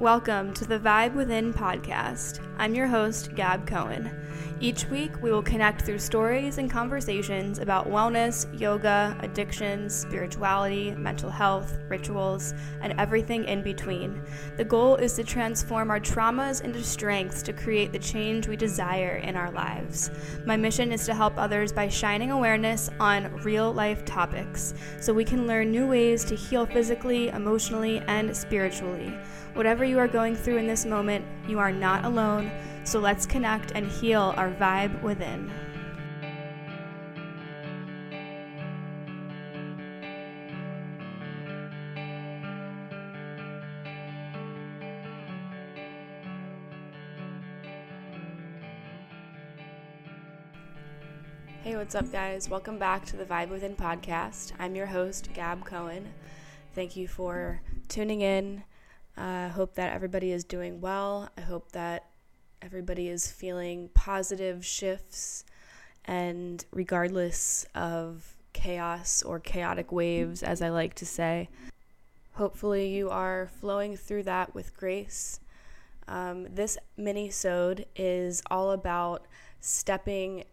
Welcome to the Vibe Within podcast. I'm your host, Gab Cohen. Each week, we will connect through stories and conversations about wellness, yoga, addictions, spirituality, mental health, rituals, and everything in between. The goal is to transform our traumas into strengths to create the change we desire in our lives. My mission is to help others by shining awareness on real life topics so we can learn new ways to heal physically, emotionally, and spiritually. Whatever you are going through in this moment, you are not alone. So let's connect and heal our vibe within. Hey, what's up, guys? Welcome back to the Vibe Within podcast. I'm your host, Gab Cohen. Thank you for tuning in. I uh, hope that everybody is doing well. I hope that everybody is feeling positive shifts, and regardless of chaos or chaotic waves, as I like to say, hopefully you are flowing through that with grace. Um, this mini-sode is all about stepping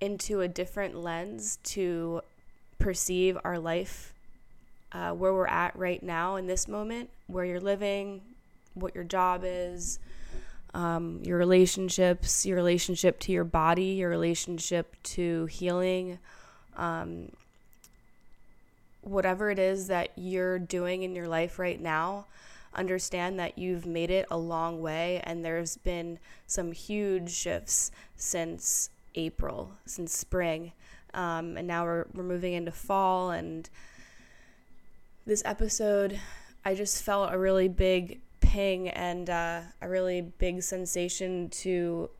into a different lens to perceive our life, uh, where we're at right now in this moment, where you're living, what your job is, um, your relationships, your relationship to your body, your relationship to healing, um, whatever it is that you're doing in your life right now, understand that you've made it a long way and there's been some huge shifts since April, since spring. Um, and now we're, we're moving into fall. And this episode, I just felt a really big ping and uh, a really big sensation to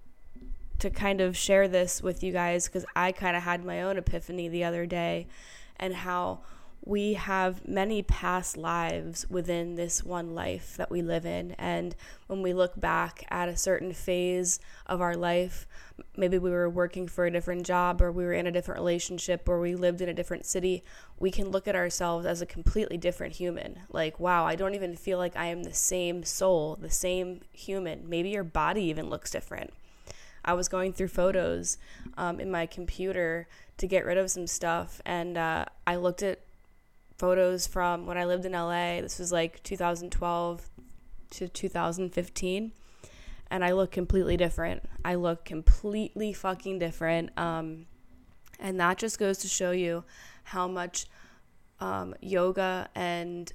to kind of share this with you guys because I kind of had my own epiphany the other day and how we have many past lives within this one life that we live in. And when we look back at a certain phase of our life, maybe we were working for a different job or we were in a different relationship or we lived in a different city, we can look at ourselves as a completely different human. Like, wow, I don't even feel like I am the same soul, the same human. Maybe your body even looks different. I was going through photos um, in my computer to get rid of some stuff, and uh, I looked at photos from when I lived in LA. This was like 2012 to 2015. And I look completely different. I look completely fucking different. Um, and that just goes to show you how much um, yoga and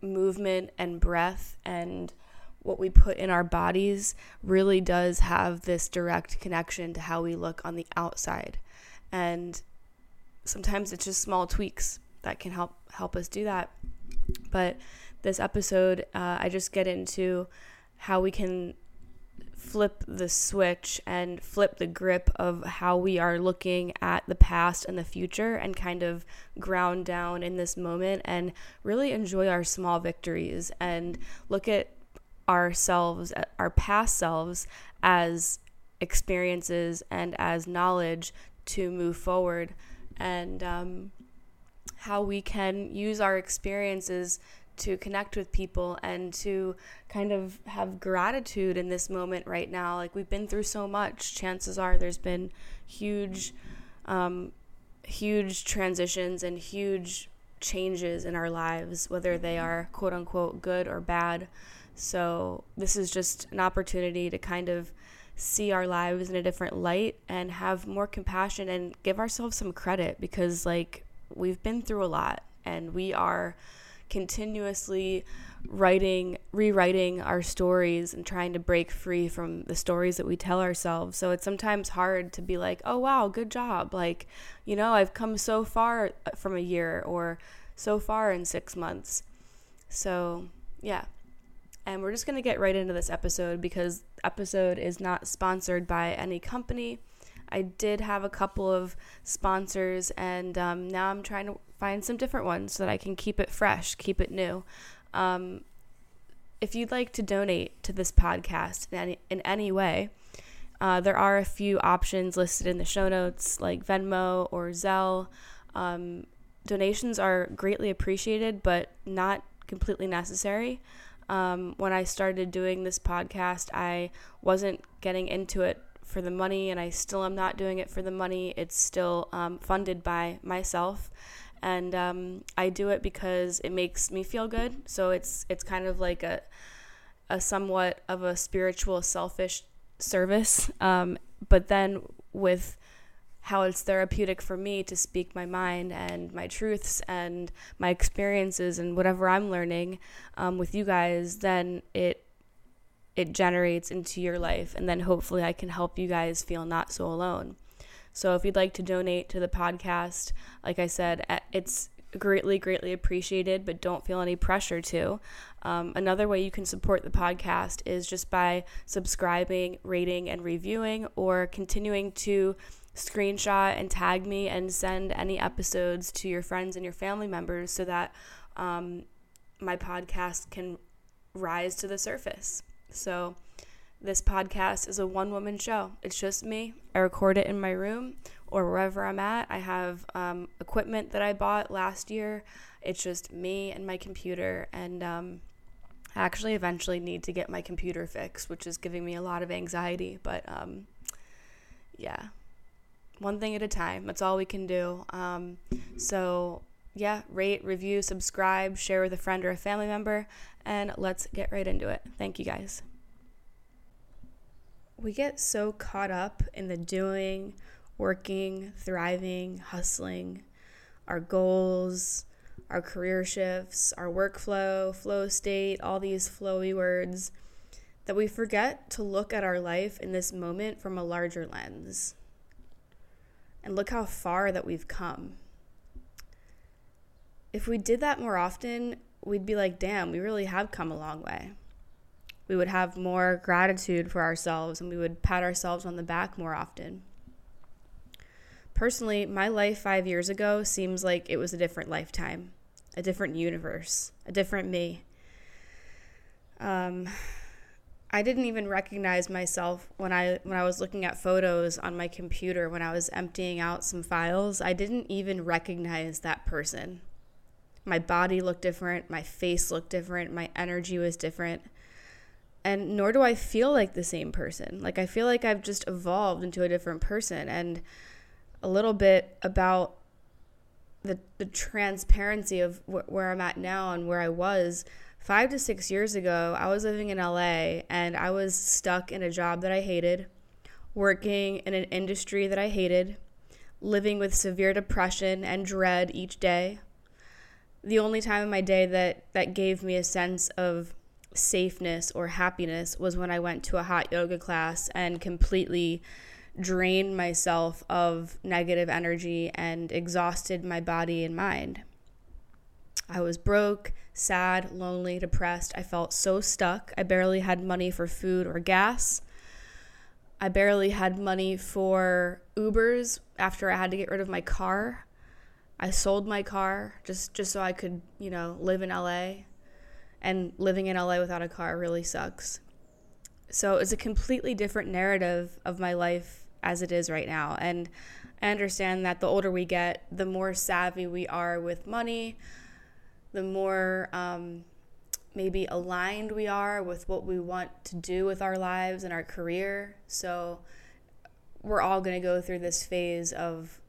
movement and breath and what we put in our bodies really does have this direct connection to how we look on the outside. And sometimes it's just small tweaks that can help help us do that. But this episode, uh, I just get into how we can flip the switch and flip the grip of how we are looking at the past and the future and kind of ground down in this moment and really enjoy our small victories and look at ourselves, our past selves, as experiences and as knowledge to move forward. And um, how we can use our experiences to connect with people and to kind of have gratitude in this moment right now. Like we've been through so much. Chances are there's been huge, um, huge transitions and huge changes in our lives, whether they are quote unquote good or bad. So this is just an opportunity to kind of see our lives in a different light and have more compassion and give ourselves some credit because like we've been through a lot and we are continuously writing, rewriting our stories and trying to break free from the stories that we tell ourselves. So it's sometimes hard to be like, oh, wow, good job. Like, you know, I've come so far uh, from a year or so far in six months. So, yeah. And we're just going to get right into this episode because episode is not sponsored by any company. I did have a couple of sponsors, and um, now I'm trying to find some different ones so that I can keep it fresh, keep it new. Um, if you'd like to donate to this podcast in any, in any way, uh, there are a few options listed in the show notes, like Venmo or Zelle. Um, donations are greatly appreciated, but not completely necessary. Um, when I started doing this podcast, I wasn't getting into it for the money, and I still am not doing it for the money. It's still um, funded by myself, and um, I do it because it makes me feel good. So it's it's kind of like a a somewhat of a spiritual, selfish service. Um, but then with how it's therapeutic for me to speak my mind and my truths and my experiences and whatever I'm learning um, with you guys, then it it generates into your life, and then hopefully I can help you guys feel not so alone. So if you'd like to donate to the podcast, like I said, it's greatly, greatly appreciated, but don't feel any pressure to. Um, another way you can support the podcast is just by subscribing, rating, and reviewing, or continuing to screenshot and tag me and send any episodes to your friends and your family members so that um, my podcast can rise to the surface. So, this podcast is a one woman show. It's just me. I record it in my room or wherever I'm at. I have um, equipment that I bought last year. It's just me and my computer. And um, I actually eventually need to get my computer fixed, which is giving me a lot of anxiety. But um, yeah, one thing at a time. That's all we can do. Um, so, yeah, rate, review, subscribe, share with a friend or a family member, and let's get right into it. Thank you guys. We get so caught up in the doing, working, thriving, hustling, our goals, our career shifts, our workflow, flow state, all these flowy words, that we forget to look at our life in this moment from a larger lens. And look how far that we've come. If we did that more often, we'd be like, damn, we really have come a long way. We would have more gratitude for ourselves and we would pat ourselves on the back more often. Personally, my life five years ago seems like it was a different lifetime, a different universe, a different me. Um, I didn't even recognize myself when I when I was looking at photos on my computer when I was emptying out some files. I didn't even recognize that person. My body looked different, my face looked different, my energy was different. And nor do I feel like the same person. Like I feel like I've just evolved into a different person and a little bit about the the transparency of wh- where I'm at now and where I was five to six years ago, I was living in LA and I was stuck in a job that I hated, working in an industry that I hated, living with severe depression and dread each day. The only time in my day that, that gave me a sense of safeness or happiness was when I went to a hot yoga class and completely drained myself of negative energy and exhausted my body and mind. I was broke, sad, lonely, depressed. I felt so stuck. I barely had money for food or gas. I barely had money for Ubers after I had to get rid of my car. I sold my car just just so I could, you know, live in LA. And living in LA without a car really sucks. So it's a completely different narrative of my life as it is right now. And I understand that the older we get, the more savvy we are with money, the more um, maybe aligned we are with what we want to do with our lives and our career. So we're all going to go through this phase of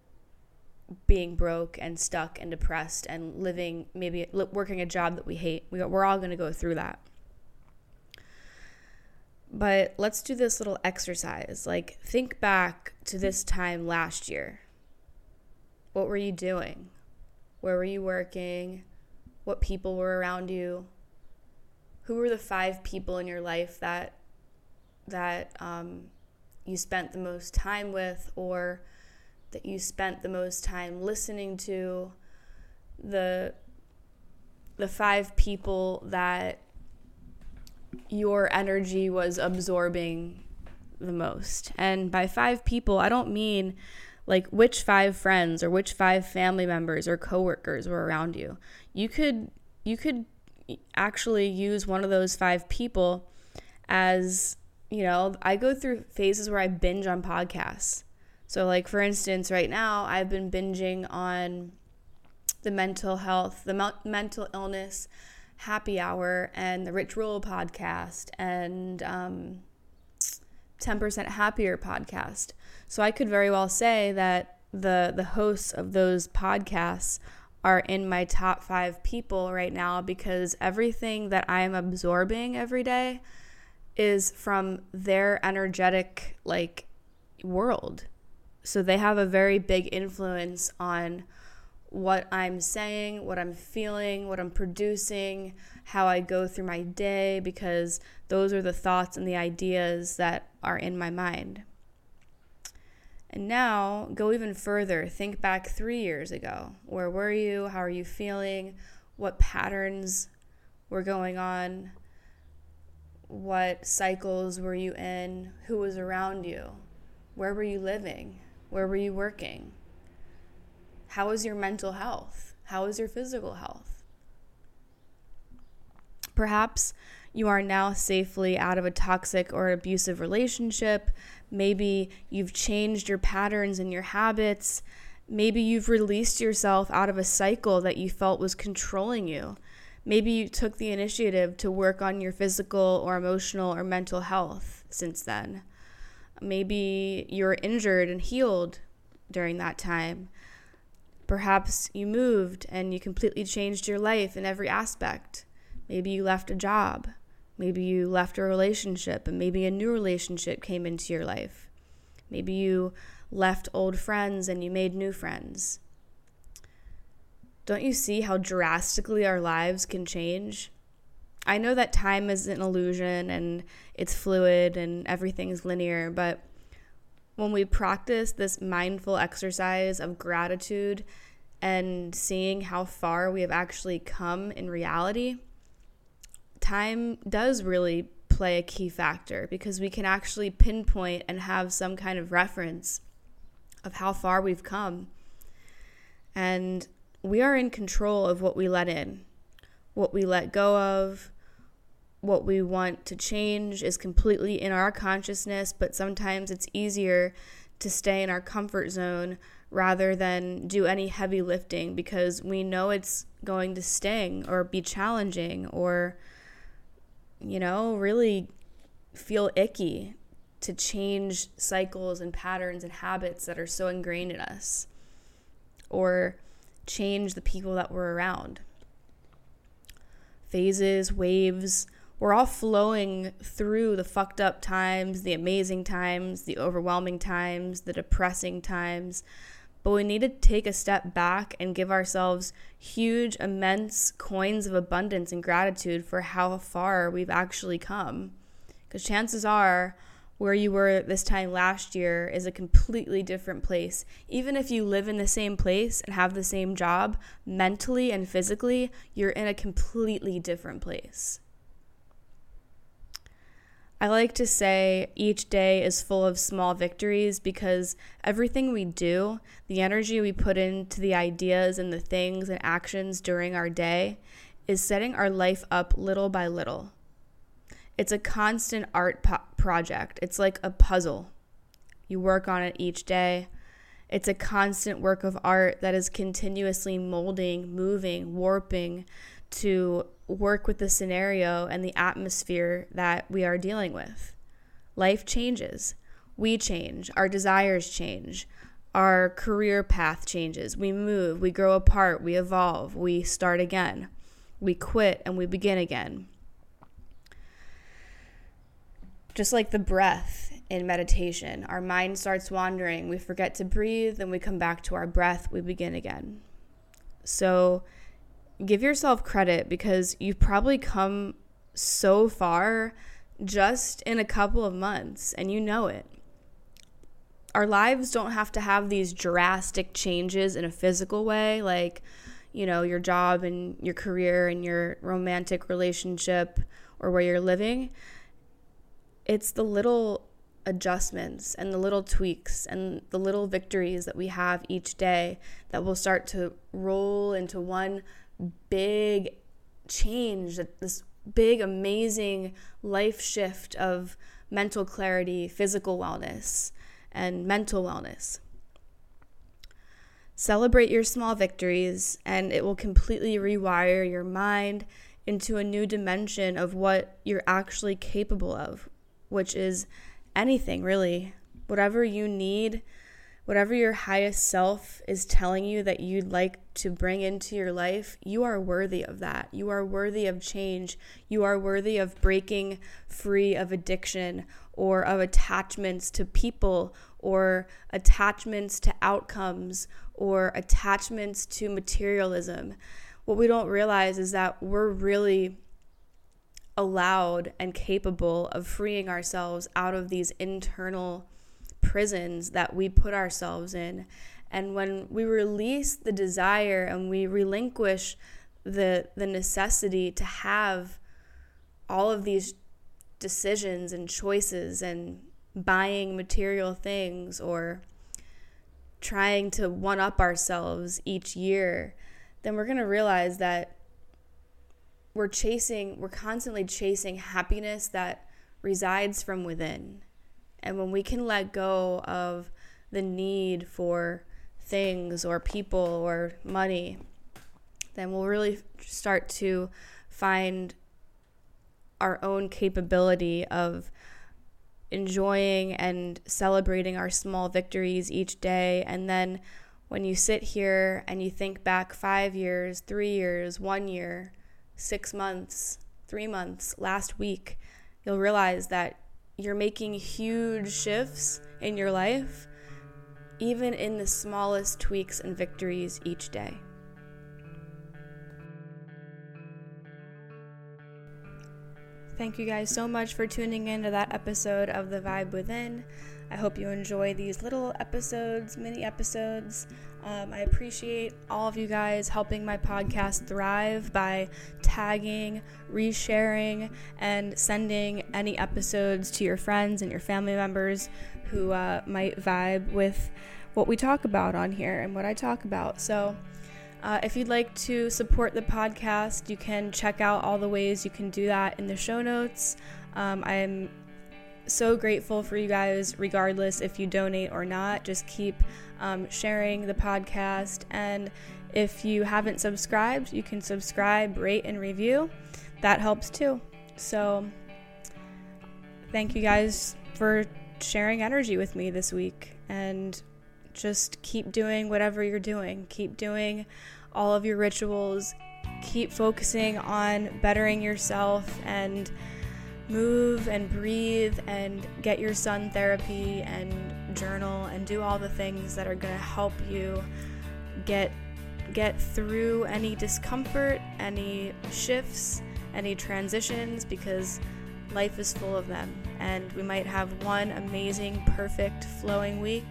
being broke and stuck and depressed and living maybe working a job that we hate. We're all going to go through that. But let's do this little exercise. Like, think back to this time last year. What were you doing? Where were you working? what people were around you. Who were the five people in your life that that um, you spent the most time with, or that you spent the most time listening to? The the five people that your energy was absorbing the most. And by five people, I don't mean like which five friends or which five family members or coworkers were around you. You could you could actually use one of those five people as, you know, I go through phases where I binge on podcasts. So like for instance, right now I've been binging on the mental health, the mental illness happy hour and the Rich Roll podcast and um, 10% Happier podcast. So I could very well say that the the hosts of those podcasts are in my top 5 people right now because everything that I am absorbing every day is from their energetic like world. So they have a very big influence on what I'm saying, what I'm feeling, what I'm producing, how I go through my day, because those are the thoughts and the ideas that are in my mind. And now go even further. Think back three years ago. Where were you? How are you feeling? What patterns were going on? What cycles were you in? Who was around you? Where were you living? Where were you working? How is your mental health? How is your physical health? Perhaps you are now safely out of a toxic or abusive relationship. Maybe you've changed your patterns and your habits. Maybe you've released yourself out of a cycle that you felt was controlling you. Maybe you took the initiative to work on your physical or emotional or mental health since then. Maybe you're injured and healed during that time. Perhaps you moved and you completely changed your life in every aspect. Maybe you left a job. Maybe you left a relationship and maybe a new relationship came into your life. Maybe you left old friends and you made new friends. Don't you see how drastically our lives can change? I know that time is an illusion and it's fluid and everything's linear, but when we practice this mindful exercise of gratitude and seeing how far we have actually come in reality, time does really play a key factor because we can actually pinpoint and have some kind of reference of how far we've come. And we are in control of what we let in, what we let go of, what we want to change is completely in our consciousness, but sometimes it's easier to stay in our comfort zone rather than do any heavy lifting because we know it's going to sting or be challenging or, you know, really feel icky to change cycles and patterns and habits that are so ingrained in us or change the people that we're around. Phases, waves, we're all flowing through the fucked up times, the amazing times, the overwhelming times, the depressing times. But we need to take a step back and give ourselves huge, immense coins of abundance and gratitude for how far we've actually come. Because chances are, where you were this time last year is a completely different place. Even if you live in the same place and have the same job, mentally and physically, you're in a completely different place. I like to say each day is full of small victories because everything we do, the energy we put into the ideas and the things and actions during our day, is setting our life up little by little. It's a constant art po- project, it's like a puzzle. You work on it each day. It's a constant work of art that is continuously molding, moving, warping to work with the scenario and the atmosphere that we are dealing with. Life changes. We change. Our desires change. Our career path changes. We move. We grow apart. We evolve. We start again. We quit and we begin again. Just like the breath in meditation, our mind starts wandering. We forget to breathe, then we come back to our breath. We begin again. So, give yourself credit because you've probably come so far just in a couple of months and you know it. Our lives don't have to have these drastic changes in a physical way, like, you know, your job and your career and your romantic relationship or where you're living. It's the little adjustments and the little tweaks and the little victories that we have each day that will start to roll into one big change, this big, amazing life shift of mental clarity, physical wellness, and mental wellness. Celebrate your small victories, and it will completely rewire your mind into a new dimension of what you're actually capable of, which is anything really. Whatever you need whatever your highest self is telling you that you'd like to bring into your life, you are worthy of that. You are worthy of change. You are worthy of breaking free of addiction or of attachments to people or attachments to outcomes or attachments to materialism. What we don't realize is that we're really allowed and capable of freeing ourselves out of these internal prisons that we put ourselves in. And when we release the desire and we relinquish the the necessity to have all of these decisions and choices and buying material things or trying to one up ourselves each year, then we're going to realize that we're chasing, we're constantly chasing happiness that resides from within. And when we can let go of the need for things or people or money, then we'll really start to find our own capability of enjoying and celebrating our small victories each day. And then when you sit here and you think back five years, three years, one year, six months, three months, last week, you'll realize that you're making huge shifts in your life, even in the smallest tweaks and victories each day. Thank you guys so much for tuning in to that episode of The Vibe Within. I hope you enjoy these little episodes, mini episodes. Um, I appreciate all of you guys helping my podcast thrive by tagging, resharing, and sending any episodes to your friends and your family members who uh, might vibe with what we talk about on here and what I talk about. So, uh, if you'd like to support the podcast, you can check out all the ways you can do that in the show notes. Um, I'm so grateful for you guys, regardless if you donate or not. Just keep um, sharing the podcast. And if you haven't subscribed, you can subscribe, rate, and review. That helps too. So, thank you guys for sharing energy with me this week. And just keep doing whatever you're doing. Keep doing all of your rituals. Keep focusing on bettering yourself and move and breathe and get your sun therapy and journal and do all the things that are going to help you get get through any discomfort, any shifts, any transitions because life is full of them and we might have one amazing perfect flowing week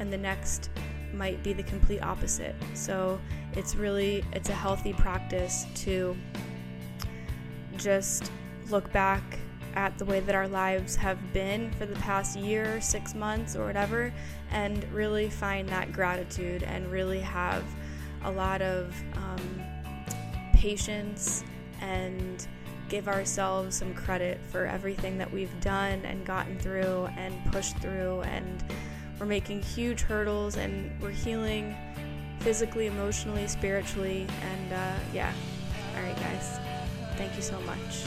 and the next might be the complete opposite. So it's really it's a healthy practice to just look back at the way that our lives have been for the past year, six months, or whatever, and really find that gratitude and really have a lot of um, patience and give ourselves some credit for everything that we've done and gotten through and pushed through. And we're making huge hurdles and we're healing physically, emotionally, spiritually. And uh, yeah. All right, guys. Thank you so much.